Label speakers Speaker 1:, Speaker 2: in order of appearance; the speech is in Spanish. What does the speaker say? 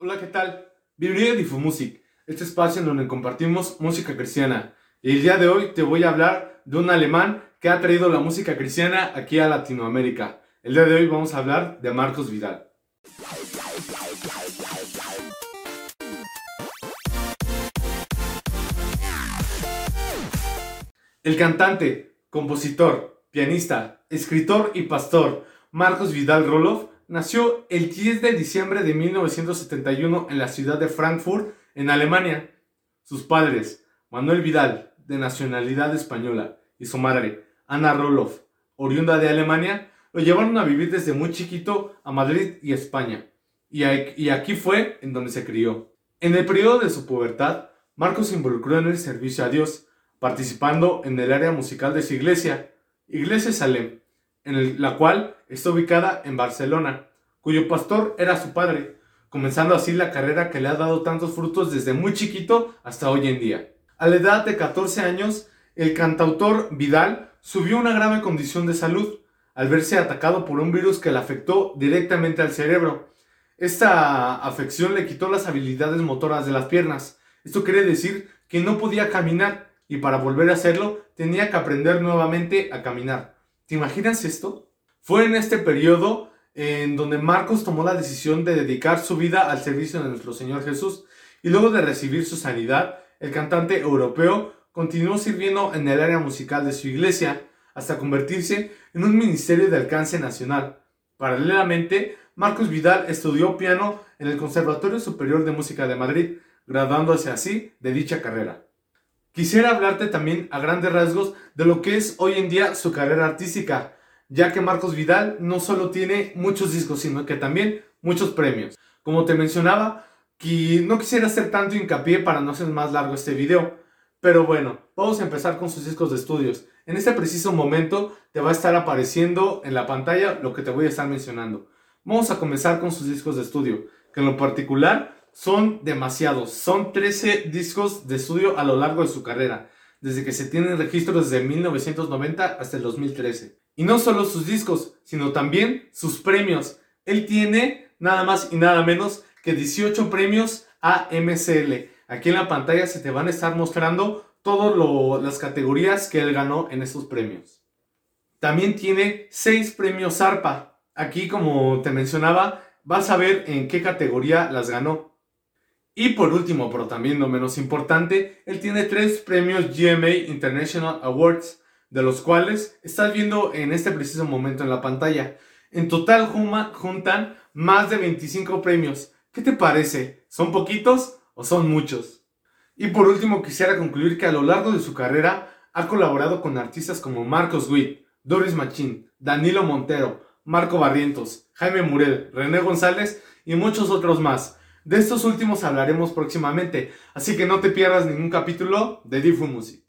Speaker 1: Hola, ¿qué tal? Bienvenido a Difumusic, este espacio en donde compartimos música cristiana. Y el día de hoy te voy a hablar de un alemán que ha traído la música cristiana aquí a Latinoamérica. El día de hoy vamos a hablar de Marcos Vidal. El cantante, compositor, pianista, escritor y pastor Marcos Vidal Roloff nació el 10 de diciembre de 1971 en la ciudad de Frankfurt, en Alemania. Sus padres, Manuel Vidal, de nacionalidad española, y su madre, Ana Roloff, oriunda de Alemania, lo llevaron a vivir desde muy chiquito a Madrid y España, y aquí fue en donde se crió. En el periodo de su pubertad, Marcos se involucró en el servicio a Dios, participando en el área musical de su iglesia, Iglesia Salem, en la cual está ubicada en Barcelona, cuyo pastor era su padre, comenzando así la carrera que le ha dado tantos frutos desde muy chiquito hasta hoy en día. A la edad de 14 años, el cantautor Vidal subió una grave condición de salud al verse atacado por un virus que le afectó directamente al cerebro. Esta afección le quitó las habilidades motoras de las piernas. Esto quiere decir que no podía caminar y para volver a hacerlo tenía que aprender nuevamente a caminar. ¿Te imaginas esto? Fue en este periodo en donde Marcos tomó la decisión de dedicar su vida al servicio de nuestro Señor Jesús y luego de recibir su sanidad, el cantante europeo continuó sirviendo en el área musical de su iglesia hasta convertirse en un ministerio de alcance nacional. Paralelamente, Marcos Vidal estudió piano en el Conservatorio Superior de Música de Madrid, graduándose así de dicha carrera. Quisiera hablarte también a grandes rasgos de lo que es hoy en día su carrera artística, ya que Marcos Vidal no solo tiene muchos discos, sino que también muchos premios. Como te mencionaba, que no quisiera hacer tanto hincapié para no hacer más largo este video, pero bueno, vamos a empezar con sus discos de estudios. En este preciso momento te va a estar apareciendo en la pantalla lo que te voy a estar mencionando. Vamos a comenzar con sus discos de estudio, que en lo particular son demasiados. Son 13 discos de estudio a lo largo de su carrera, desde que se tienen registros desde 1990 hasta el 2013. Y no solo sus discos, sino también sus premios. Él tiene nada más y nada menos que 18 premios AMCL. Aquí en la pantalla se te van a estar mostrando todas las categorías que él ganó en estos premios. También tiene 6 premios ARPA. Aquí, como te mencionaba, vas a ver en qué categoría las ganó. Y por último, pero también no menos importante, él tiene tres premios GMA International Awards, de los cuales estás viendo en este preciso momento en la pantalla. En total juntan más de 25 premios. ¿Qué te parece? ¿Son poquitos o son muchos? Y por último, quisiera concluir que a lo largo de su carrera ha colaborado con artistas como Marcos Witt, Doris Machín, Danilo Montero, Marco Barrientos, Jaime Murel, René González y muchos otros más. De estos últimos hablaremos próximamente, así que no te pierdas ningún capítulo de Difu Music.